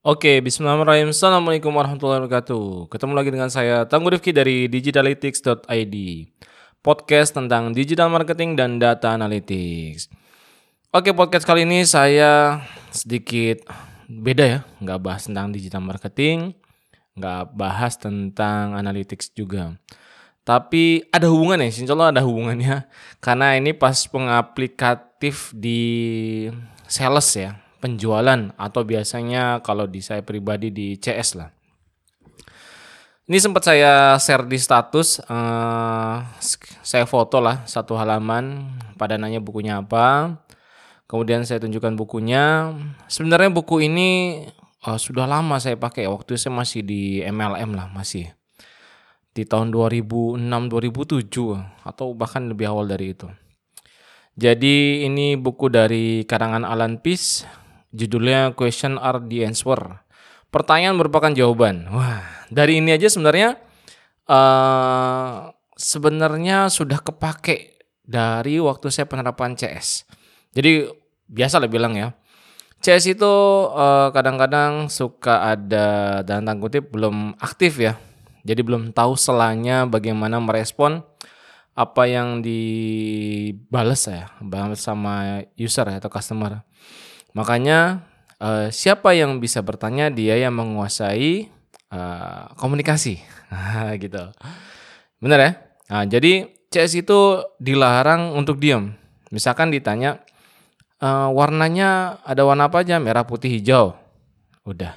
Oke, bismillahirrahmanirrahim. Assalamualaikum warahmatullahi wabarakatuh. Ketemu lagi dengan saya, Tangguh Rifki dari digitalytics.id. Podcast tentang digital marketing dan data analytics. Oke, podcast kali ini saya sedikit beda ya. Nggak bahas tentang digital marketing, nggak bahas tentang analytics juga. Tapi ada hubungannya, insya Allah ada hubungannya. Karena ini pas pengaplikatif di sales ya penjualan atau biasanya kalau di saya pribadi di CS lah. Ini sempat saya share di status, uh, saya foto lah satu halaman, pada nanya bukunya apa. Kemudian saya tunjukkan bukunya. Sebenarnya buku ini uh, sudah lama saya pakai. Waktu saya masih di MLM lah, masih di tahun 2006-2007 atau bahkan lebih awal dari itu. Jadi ini buku dari karangan Alan Peace Judulnya Question are the answer. Pertanyaan merupakan jawaban. Wah, dari ini aja sebenarnya uh, sebenarnya sudah kepake dari waktu saya penerapan CS. Jadi biasa lah bilang ya. CS itu eh, kadang-kadang suka ada dan tanda kutip belum aktif ya. Jadi belum tahu selanya bagaimana merespon apa yang dibales ya, sama user atau customer. Makanya uh, siapa yang bisa bertanya dia yang menguasai uh, komunikasi, gitu. Benar ya? Nah, jadi CS itu dilarang untuk diam. Misalkan ditanya uh, warnanya ada warna apa aja? Merah, putih, hijau. Udah.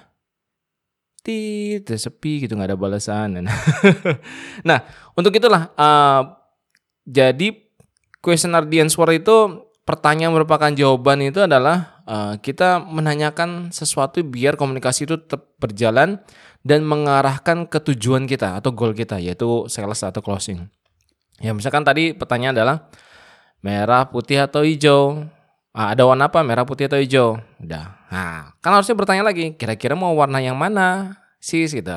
Tit, sepi gitu nggak ada balasan. nah, untuk itulah uh, jadi questionnaire the answer itu pertanyaan merupakan jawaban itu adalah uh, kita menanyakan sesuatu biar komunikasi itu tetap berjalan dan mengarahkan ke tujuan kita atau goal kita yaitu sales atau closing. Ya misalkan tadi pertanyaan adalah merah, putih atau hijau. Ah, ada warna apa? Merah, putih atau hijau? Udah. Nah, kan harusnya bertanya lagi, kira-kira mau warna yang mana? Sis gitu.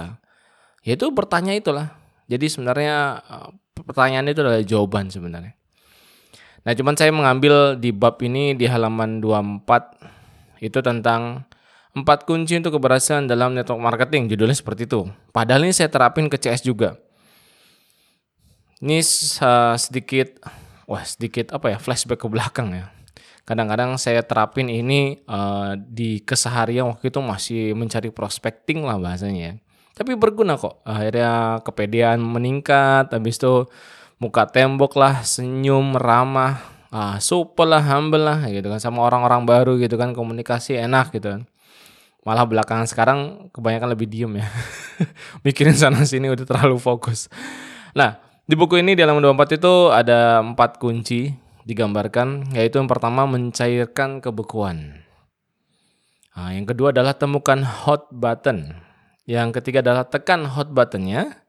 Ya itu bertanya itulah. Jadi sebenarnya uh, pertanyaan itu adalah jawaban sebenarnya. Nah, cuman saya mengambil di bab ini di halaman 24 itu tentang empat kunci untuk keberhasilan dalam network marketing. Judulnya seperti itu. Padahal ini saya terapin ke CS juga. Ini uh, sedikit wah sedikit apa ya flashback ke belakang ya. Kadang-kadang saya terapin ini uh, di keseharian waktu itu masih mencari prospecting lah bahasanya ya. Tapi berguna kok. Akhirnya kepedean meningkat, habis itu muka tembok lah, senyum, ramah, ah, super lah, humble lah gitu kan sama orang-orang baru gitu kan komunikasi enak gitu kan. Malah belakangan sekarang kebanyakan lebih diem ya. Mikirin sana sini udah terlalu fokus. Nah, di buku ini di halaman 24 itu ada empat kunci digambarkan, yaitu yang pertama mencairkan kebekuan. Nah, yang kedua adalah temukan hot button. Yang ketiga adalah tekan hot buttonnya.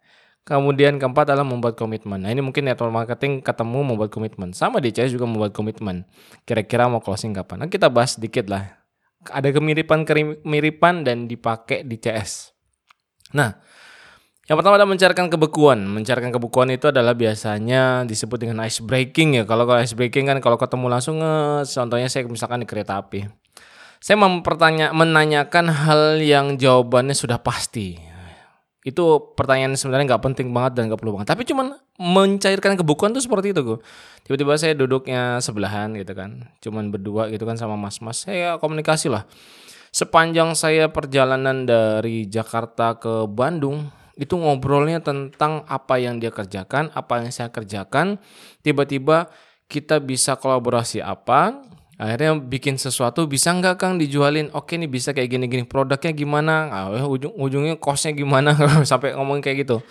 Kemudian keempat adalah membuat komitmen. Nah ini mungkin network marketing ketemu membuat komitmen. Sama di CS juga membuat komitmen. Kira-kira mau closing kapan? Nah kita bahas sedikit lah. Ada kemiripan-kemiripan dan dipakai di CS. Nah, yang pertama adalah mencarikan kebekuan. Mencarikan kebekuan itu adalah biasanya disebut dengan ice breaking ya. Kalau kalau ice breaking kan kalau ketemu langsung, contohnya saya misalkan di kereta api. Saya mempertanya, menanyakan hal yang jawabannya sudah pasti itu pertanyaan sebenarnya nggak penting banget dan nggak perlu banget. Tapi cuman mencairkan kebukuan tuh seperti itu gue tiba-tiba saya duduknya sebelahan gitu kan. Cuman berdua gitu kan sama mas-mas. Saya komunikasi lah. Sepanjang saya perjalanan dari Jakarta ke Bandung itu ngobrolnya tentang apa yang dia kerjakan apa yang saya kerjakan. Tiba-tiba kita bisa kolaborasi apa akhirnya bikin sesuatu bisa nggak kang dijualin? Oke nih bisa kayak gini-gini. Produknya gimana? Ah, ujung ujungnya costnya gimana? Sampai ngomong kayak gitu.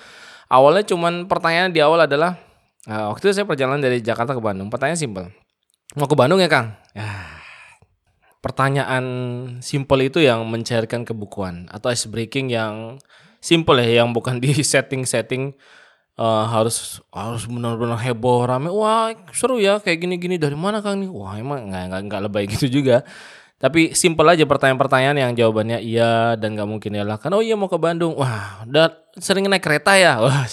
Awalnya cuman pertanyaan di awal adalah uh, waktu itu saya perjalanan dari Jakarta ke Bandung. Pertanyaan simpel. Mau ke Bandung ya kang? Ya. Pertanyaan simpel itu yang mencairkan kebukuan atau ice breaking yang simple ya yang bukan di setting-setting uh, harus harus benar-benar heboh rame. Wah seru ya kayak gini-gini. Dari mana kang nih? Wah emang nggak nggak nggak lebay gitu juga. Tapi simpel aja pertanyaan-pertanyaan yang jawabannya iya dan nggak mungkin ya lah kan oh iya mau ke Bandung. Wah udah sering naik kereta ya? Wah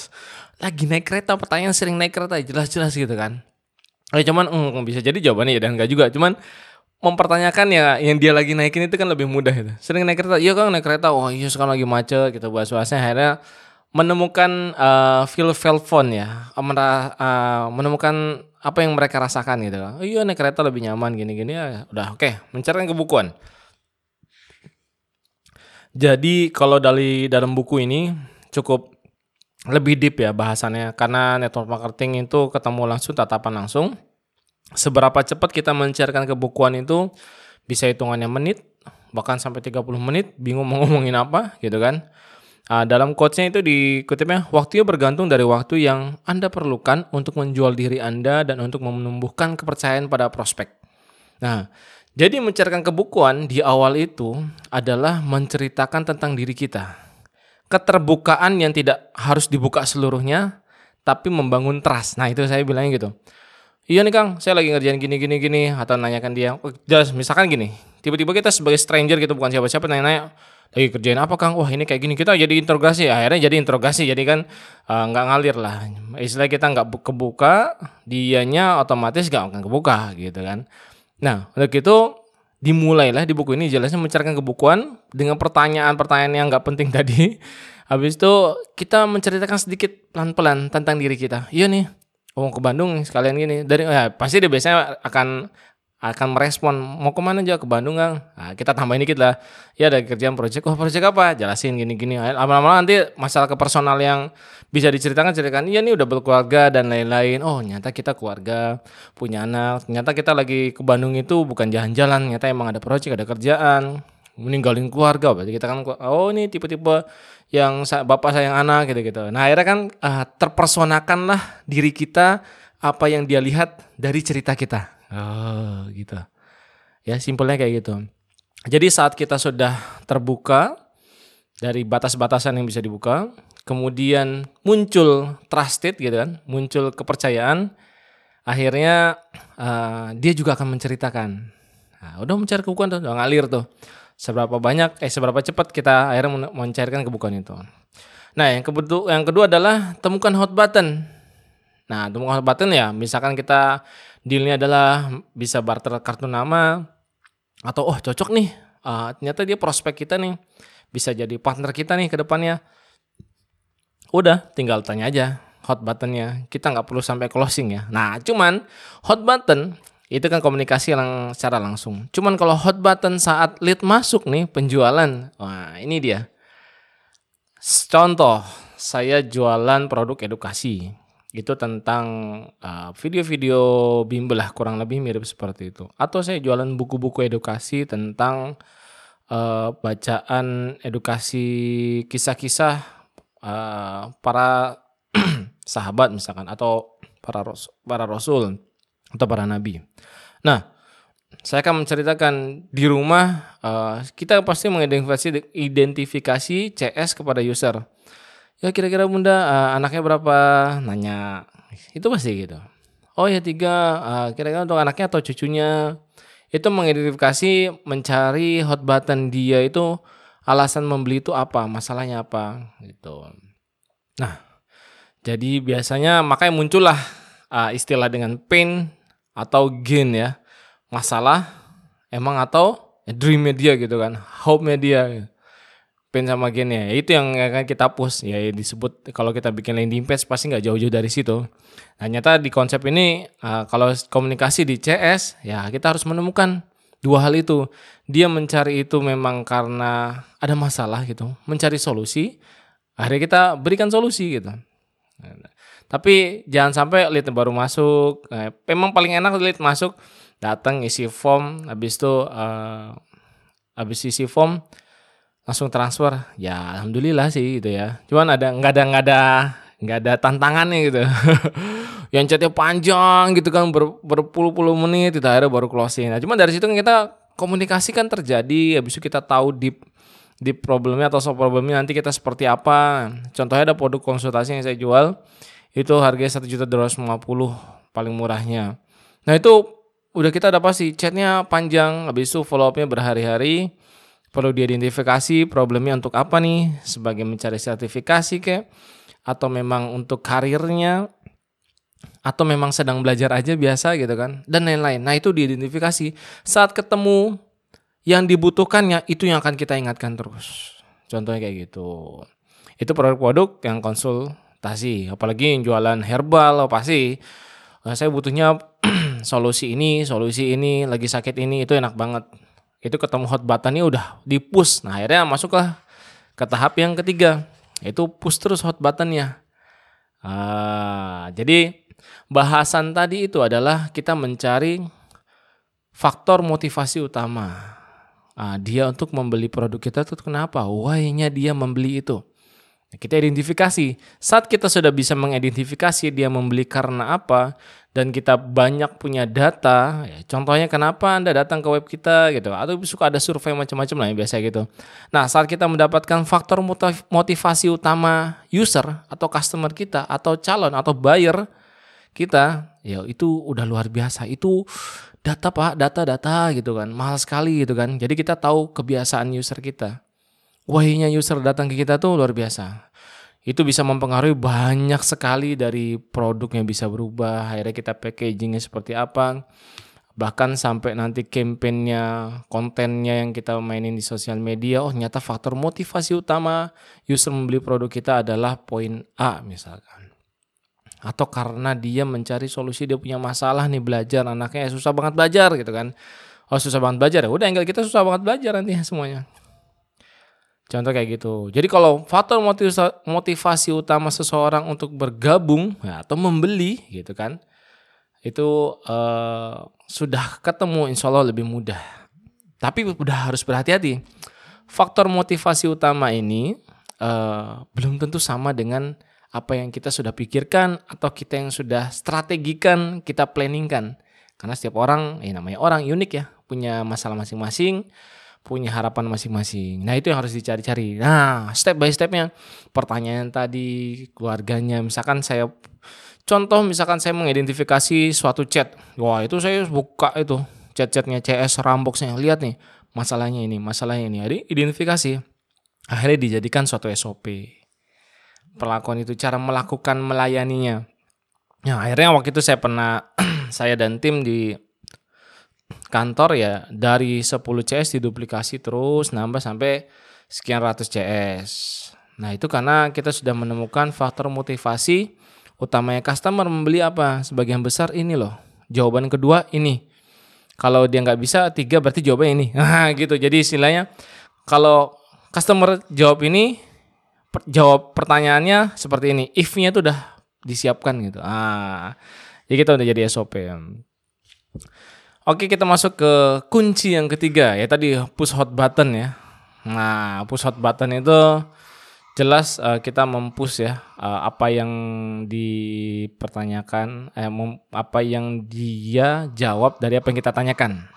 lagi naik kereta pertanyaan sering naik kereta. Jelas-jelas gitu kan. Eh cuman mm, bisa jadi jawabannya ya dan enggak juga. Cuman mempertanyakan ya yang dia lagi naikin itu kan lebih mudah itu. Sering naik kereta, iya kan naik kereta, oh iya sekarang lagi macet, kita bahas bahasnya akhirnya menemukan uh, feel phone ya, uh, menemukan apa yang mereka rasakan gitu. Oh, iya naik kereta lebih nyaman gini-gini ya. Udah oke, okay. mencarikan kebukuan. Jadi kalau dari dalam buku ini cukup lebih deep ya bahasannya karena network marketing itu ketemu langsung tatapan langsung seberapa cepat kita mencairkan kebukuan itu bisa hitungannya menit bahkan sampai 30 menit bingung mau ngomongin apa gitu kan uh, dalam quotesnya itu dikutipnya waktunya bergantung dari waktu yang anda perlukan untuk menjual diri anda dan untuk menumbuhkan kepercayaan pada prospek. Nah jadi mencairkan kebukuan di awal itu adalah menceritakan tentang diri kita. Keterbukaan yang tidak harus dibuka seluruhnya tapi membangun trust. Nah itu saya bilangnya gitu. Iya nih Kang, saya lagi ngerjain gini gini gini atau nanyakan dia. Oh, jelas misalkan gini, tiba-tiba kita sebagai stranger gitu bukan siapa-siapa nanya-nanya lagi kerjain apa Kang? Wah ini kayak gini kita jadi interogasi. Akhirnya jadi interogasi. Jadi kan uh, nggak ngalir lah. Istilah kita nggak kebuka, dianya otomatis nggak akan kebuka gitu kan. Nah untuk itu dimulailah di buku ini jelasnya menceritakan kebukuan dengan pertanyaan-pertanyaan yang nggak penting tadi. Habis itu kita menceritakan sedikit pelan-pelan tentang diri kita. Iya nih, oh ke Bandung sekalian gini dari ya pasti dia biasanya akan akan merespon mau ke mana aja ke Bandung Kang? Nah, kita tambahin dikit lah. Ya ada kerjaan proyek oh proyek apa? Jelasin gini gini lama-lama nanti masalah ke personal yang bisa diceritakan ceritakan iya nih udah berkeluarga dan lain-lain. Oh nyata kita keluarga punya anak. Nyata kita lagi ke Bandung itu bukan jalan-jalan. Nyata emang ada proyek ada kerjaan. Meninggalin keluarga berarti kita kan oh ini tipe-tipe yang bapak sayang anak gitu-gitu. Nah akhirnya kan uh, terpersonakanlah diri kita apa yang dia lihat dari cerita kita. Oh gitu. Ya simpelnya kayak gitu. Jadi saat kita sudah terbuka dari batas-batasan yang bisa dibuka, kemudian muncul trusted gitu kan, muncul kepercayaan, akhirnya uh, dia juga akan menceritakan. Nah, udah mencari kebukuan tuh, udah ngalir tuh seberapa banyak eh seberapa cepat kita akhirnya mencairkan kebukuan itu. Nah, yang kedua yang kedua adalah temukan hot button. Nah, temukan hot button ya, misalkan kita dealnya adalah bisa barter kartu nama atau oh cocok nih, uh, ternyata dia prospek kita nih, bisa jadi partner kita nih ke depannya. Udah, tinggal tanya aja hot buttonnya. Kita nggak perlu sampai closing ya. Nah, cuman hot button itu kan komunikasi yang secara langsung. Cuman kalau hot button saat lead masuk nih penjualan, wah ini dia. Contoh, saya jualan produk edukasi. Itu tentang uh, video-video uh, bimbel lah kurang lebih mirip seperti itu. Atau saya jualan buku-buku edukasi tentang uh, bacaan edukasi kisah-kisah uh, para sahabat misalkan atau para ros para rasul atau para nabi. Nah, saya akan menceritakan di rumah uh, kita pasti mengidentifikasi identifikasi CS kepada user. Ya kira-kira bunda uh, anaknya berapa? Nanya. Itu pasti gitu. Oh ya tiga. Uh, kira-kira untuk anaknya atau cucunya itu mengidentifikasi mencari hot button dia itu alasan membeli itu apa, masalahnya apa gitu. Nah, jadi biasanya makanya muncullah uh, istilah dengan pain atau gain ya masalah emang atau dream media gitu kan hope media pain sama gain ya. Itu yang akan kita push ya disebut kalau kita bikin landing page pasti nggak jauh-jauh dari situ. Nah nyata di konsep ini uh, kalau komunikasi di CS ya kita harus menemukan dua hal itu. Dia mencari itu memang karena ada masalah gitu. Mencari solusi akhirnya kita berikan solusi gitu. Tapi jangan sampai lead baru masuk. Nah, memang paling enak lead masuk datang isi form habis itu uh, habis isi form langsung transfer. Ya alhamdulillah sih gitu ya. Cuman ada nggak ada nggak ada nggak ada tantangannya gitu. yang chatnya panjang gitu kan ber, berpuluh-puluh menit kita akhirnya baru closing. Nah, cuman dari situ kan kita komunikasi kan terjadi habis itu kita tahu deep deep problemnya atau soal problemnya nanti kita seperti apa. Contohnya ada produk konsultasi yang saya jual itu harganya satu juta dua puluh paling murahnya. Nah itu udah kita ada pasti chatnya panjang, habis itu follow upnya berhari-hari. Perlu diidentifikasi problemnya untuk apa nih, sebagai mencari sertifikasi kayak atau memang untuk karirnya atau memang sedang belajar aja biasa gitu kan dan lain-lain. Nah itu diidentifikasi saat ketemu yang dibutuhkannya itu yang akan kita ingatkan terus. Contohnya kayak gitu. Itu produk-produk yang konsultasi, apalagi yang jualan herbal pasti nah, saya butuhnya solusi ini, solusi ini, lagi sakit ini itu enak banget. Itu ketemu hot buttonnya udah di push. Nah akhirnya masuklah ke tahap yang ketiga, itu push terus hot buttonnya. Ah, jadi bahasan tadi itu adalah kita mencari faktor motivasi utama. Nah, dia untuk membeli produk kita itu kenapa? Why-nya dia membeli itu. Kita identifikasi. Saat kita sudah bisa mengidentifikasi dia membeli karena apa dan kita banyak punya data, ya, contohnya kenapa Anda datang ke web kita gitu. Atau suka ada survei macam-macam lah yang biasa gitu. Nah, saat kita mendapatkan faktor motivasi utama user atau customer kita atau calon atau buyer kita ya itu udah luar biasa. Itu data pak data-data gitu kan. Mahal sekali gitu kan. Jadi kita tahu kebiasaan user kita wahnya user datang ke kita tuh luar biasa. Itu bisa mempengaruhi banyak sekali dari produknya bisa berubah akhirnya kita packagingnya seperti apa. Bahkan sampai nanti campaignnya kontennya yang kita mainin di sosial media oh ternyata faktor motivasi utama user membeli produk kita adalah poin A misalkan. Atau karena dia mencari solusi dia punya masalah nih belajar. Anaknya susah banget belajar gitu kan. Oh susah banget belajar. Ya udah enggak kita susah banget belajar nanti semuanya contoh kayak gitu. Jadi kalau faktor motivasi utama seseorang untuk bergabung ya, atau membeli gitu kan itu uh, sudah ketemu insya Allah lebih mudah. Tapi udah harus berhati-hati. Faktor motivasi utama ini uh, belum tentu sama dengan apa yang kita sudah pikirkan atau kita yang sudah strategikan, kita planningkan. Karena setiap orang, ya namanya orang unik ya, punya masalah masing-masing, punya harapan masing-masing. Nah itu yang harus dicari-cari. Nah step by stepnya, pertanyaan tadi, keluarganya, misalkan saya Contoh misalkan saya mengidentifikasi suatu chat. Wah itu saya buka itu chat-chatnya CS Rambox lihat nih masalahnya ini, masalahnya ini. Jadi identifikasi. Akhirnya dijadikan suatu SOP perlakuan itu, cara melakukan melayaninya. Ya, akhirnya waktu itu saya pernah saya dan tim di kantor ya dari 10 CS diduplikasi terus nambah sampai sekian ratus CS. Nah, itu karena kita sudah menemukan faktor motivasi utamanya customer membeli apa? Sebagian besar ini loh. Jawaban kedua ini. Kalau dia nggak bisa tiga berarti jawabannya ini. Nah, gitu. Jadi istilahnya kalau customer jawab ini jawab pertanyaannya seperti ini. If-nya itu udah disiapkan gitu. Ah, ya kita udah jadi SOP. Oke, kita masuk ke kunci yang ketiga ya tadi push hot button ya. Nah, push hot button itu jelas uh, kita mempush ya uh, apa yang dipertanyakan eh apa yang dia jawab dari apa yang kita tanyakan.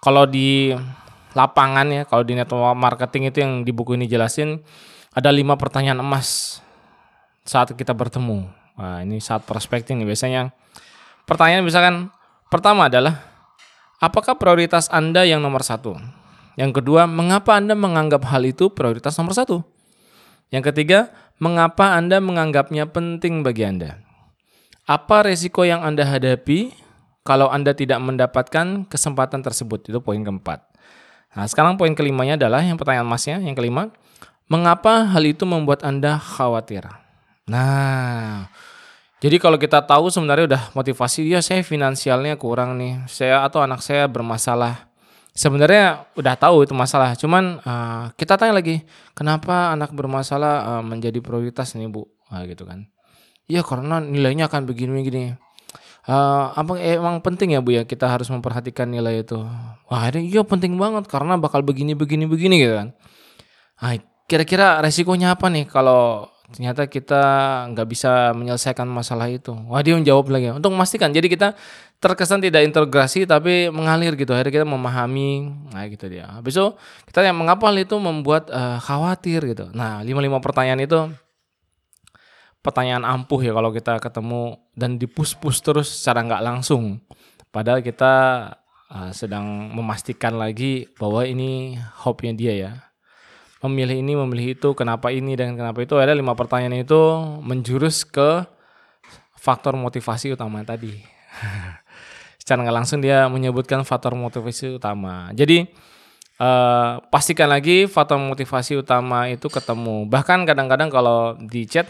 Kalau di lapangan ya, kalau di network marketing itu yang di buku ini jelasin ada lima pertanyaan emas saat kita bertemu. Nah, ini saat prospecting nih biasanya. Pertanyaan misalkan pertama adalah apakah prioritas Anda yang nomor satu? Yang kedua, mengapa Anda menganggap hal itu prioritas nomor satu? Yang ketiga, mengapa Anda menganggapnya penting bagi Anda? Apa resiko yang Anda hadapi kalau Anda tidak mendapatkan kesempatan tersebut? Itu poin keempat. Nah, sekarang poin kelimanya adalah yang pertanyaan masnya, yang kelima, Mengapa hal itu membuat Anda khawatir? Nah, jadi kalau kita tahu sebenarnya udah motivasi ya saya finansialnya kurang nih, saya atau anak saya bermasalah. Sebenarnya udah tahu itu masalah, cuman uh, kita tanya lagi, kenapa anak bermasalah uh, menjadi prioritas nih bu? Nah, gitu kan? Iya karena nilainya akan begini-begini. Uh, apa emang penting ya bu ya kita harus memperhatikan nilai itu. Wah ini iya penting banget karena bakal begini-begini begini gitu kan. Nah, kira-kira resikonya apa nih kalau ternyata kita nggak bisa menyelesaikan masalah itu. Wah dia menjawab lagi untuk memastikan. Jadi kita terkesan tidak integrasi tapi mengalir gitu. Akhirnya kita memahami, nah gitu dia. Habis itu kita yang mengapa hal itu membuat uh, khawatir gitu. Nah lima lima pertanyaan itu pertanyaan ampuh ya kalau kita ketemu dan dipus-pus terus secara nggak langsung. Padahal kita uh, sedang memastikan lagi bahwa ini hope-nya dia ya memilih ini, memilih itu, kenapa ini dan kenapa itu. Ada lima pertanyaan itu menjurus ke faktor motivasi utama tadi. Secara nggak langsung dia menyebutkan faktor motivasi utama. Jadi uh, pastikan lagi faktor motivasi utama itu ketemu. Bahkan kadang-kadang kalau di chat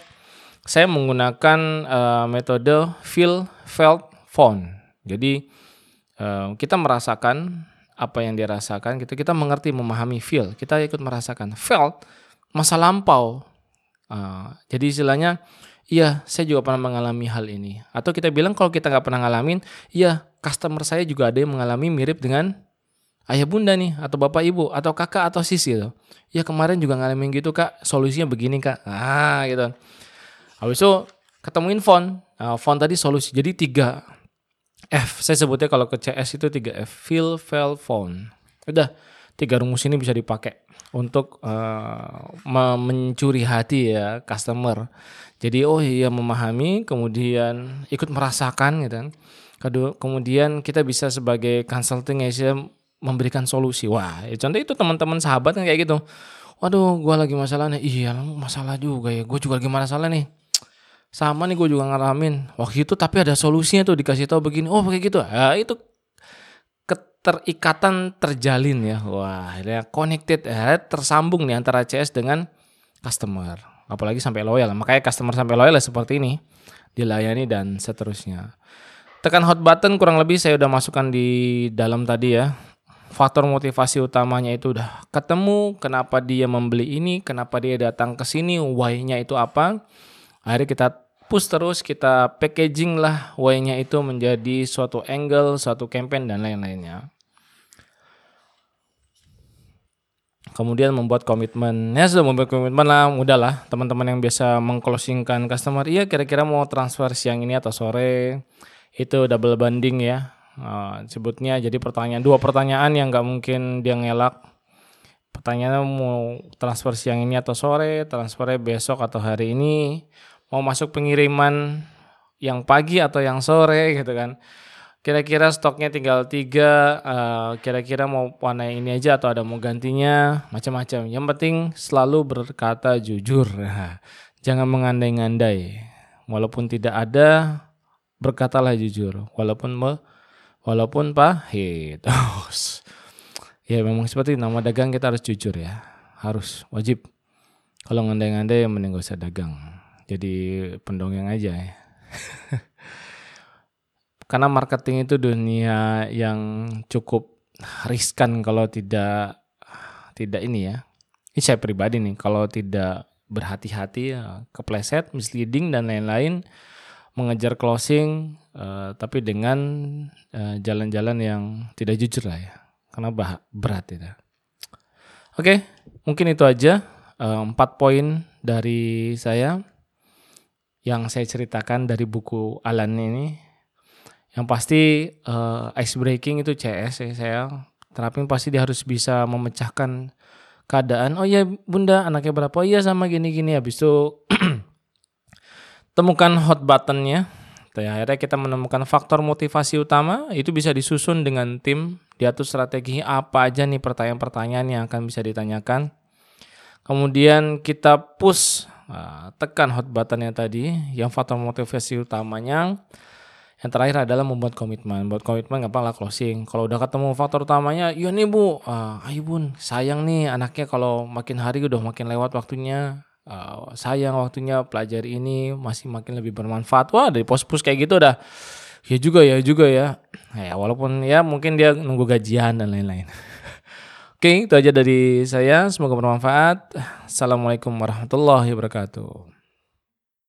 saya menggunakan uh, metode feel, felt, found. Jadi uh, kita merasakan apa yang dia rasakan, kita mengerti, memahami feel, kita ikut merasakan felt masa lampau. Uh, jadi istilahnya Iya, saya juga pernah mengalami hal ini. Atau kita bilang kalau kita nggak pernah ngalamin, iya, customer saya juga ada yang mengalami mirip dengan ayah bunda nih, atau bapak ibu, atau kakak atau sisi gitu. Ya kemarin juga ngalamin gitu kak, solusinya begini kak. Ah gitu. Habis itu ketemuin font. Nah, font tadi solusi. Jadi tiga F. Saya sebutnya kalau ke CS itu tiga F. Feel, feel, font. Udah, tiga rumus ini bisa dipakai untuk uh, mencuri hati ya customer. Jadi oh iya memahami, kemudian ikut merasakan gitu kan. Kedua, kemudian kita bisa sebagai consulting aja memberikan solusi. Wah, ya contoh itu teman-teman sahabat kan kayak gitu. Waduh, gue lagi masalah nih. Iya, masalah juga ya. Gue juga lagi masalah nih. Sama nih gue juga ngalamin. Waktu itu tapi ada solusinya tuh dikasih tahu begini. Oh, kayak gitu. Ya, itu keterikatan terjalin ya. Wah, ya connected ya, tersambung nih antara CS dengan customer apalagi sampai loyal. Makanya customer sampai loyal ya seperti ini, dilayani dan seterusnya. Tekan hot button kurang lebih saya udah masukkan di dalam tadi ya. Faktor motivasi utamanya itu udah ketemu, kenapa dia membeli ini, kenapa dia datang ke sini, why-nya itu apa. Akhirnya kita push terus, kita packaging lah why-nya itu menjadi suatu angle, suatu campaign dan lain-lainnya. kemudian membuat komitmen. Ya sudah membuat komitmen lah mudah lah. Teman-teman yang biasa mengclosingkan customer iya kira-kira mau transfer siang ini atau sore? Itu double banding ya. Uh, sebutnya jadi pertanyaan dua pertanyaan yang nggak mungkin dia ngelak. Pertanyaannya mau transfer siang ini atau sore transfernya besok atau hari ini mau masuk pengiriman yang pagi atau yang sore gitu kan Kira-kira stoknya tinggal tiga, uh, kira-kira mau warna ini aja atau ada mau gantinya, macam-macam. Yang penting selalu berkata jujur. Jangan mengandai-ngandai. Walaupun tidak ada, berkatalah jujur. Walaupun me, walaupun pahit. ya memang seperti nama dagang kita harus jujur ya. Harus wajib. Kalau ngandai-ngandai mending gak usah dagang. Jadi pendongeng aja ya. karena marketing itu dunia yang cukup riskan kalau tidak tidak ini ya. Ini saya pribadi nih kalau tidak berhati-hati ya, kepleset, misleading dan lain-lain mengejar closing uh, tapi dengan uh, jalan-jalan yang tidak jujur lah ya. Karena bah berat itu. Oke, mungkin itu aja uh, empat poin dari saya yang saya ceritakan dari buku Alan ini yang pasti uh, ice breaking itu CS ya saya terapin pasti dia harus bisa memecahkan keadaan. Oh iya bunda anaknya berapa? Oh iya sama gini-gini. Habis itu temukan hot buttonnya. Ya, akhirnya kita menemukan faktor motivasi utama itu bisa disusun dengan tim diatur strategi apa aja nih pertanyaan-pertanyaan yang akan bisa ditanyakan. Kemudian kita push tekan hot buttonnya tadi yang faktor motivasi utamanya yang terakhir adalah membuat komitmen. Buat komitmen gampang lah closing. Kalau udah ketemu faktor utamanya, iya nih bu, uh, ayo bun, sayang nih anaknya kalau makin hari udah makin lewat waktunya. Uh, sayang waktunya pelajari ini masih makin lebih bermanfaat. Wah dari pos-pos kayak gitu udah. Ya juga ya juga ya. Ya walaupun ya mungkin dia nunggu gajian dan lain-lain. Oke, itu aja dari saya. Semoga bermanfaat. Assalamualaikum warahmatullahi wabarakatuh.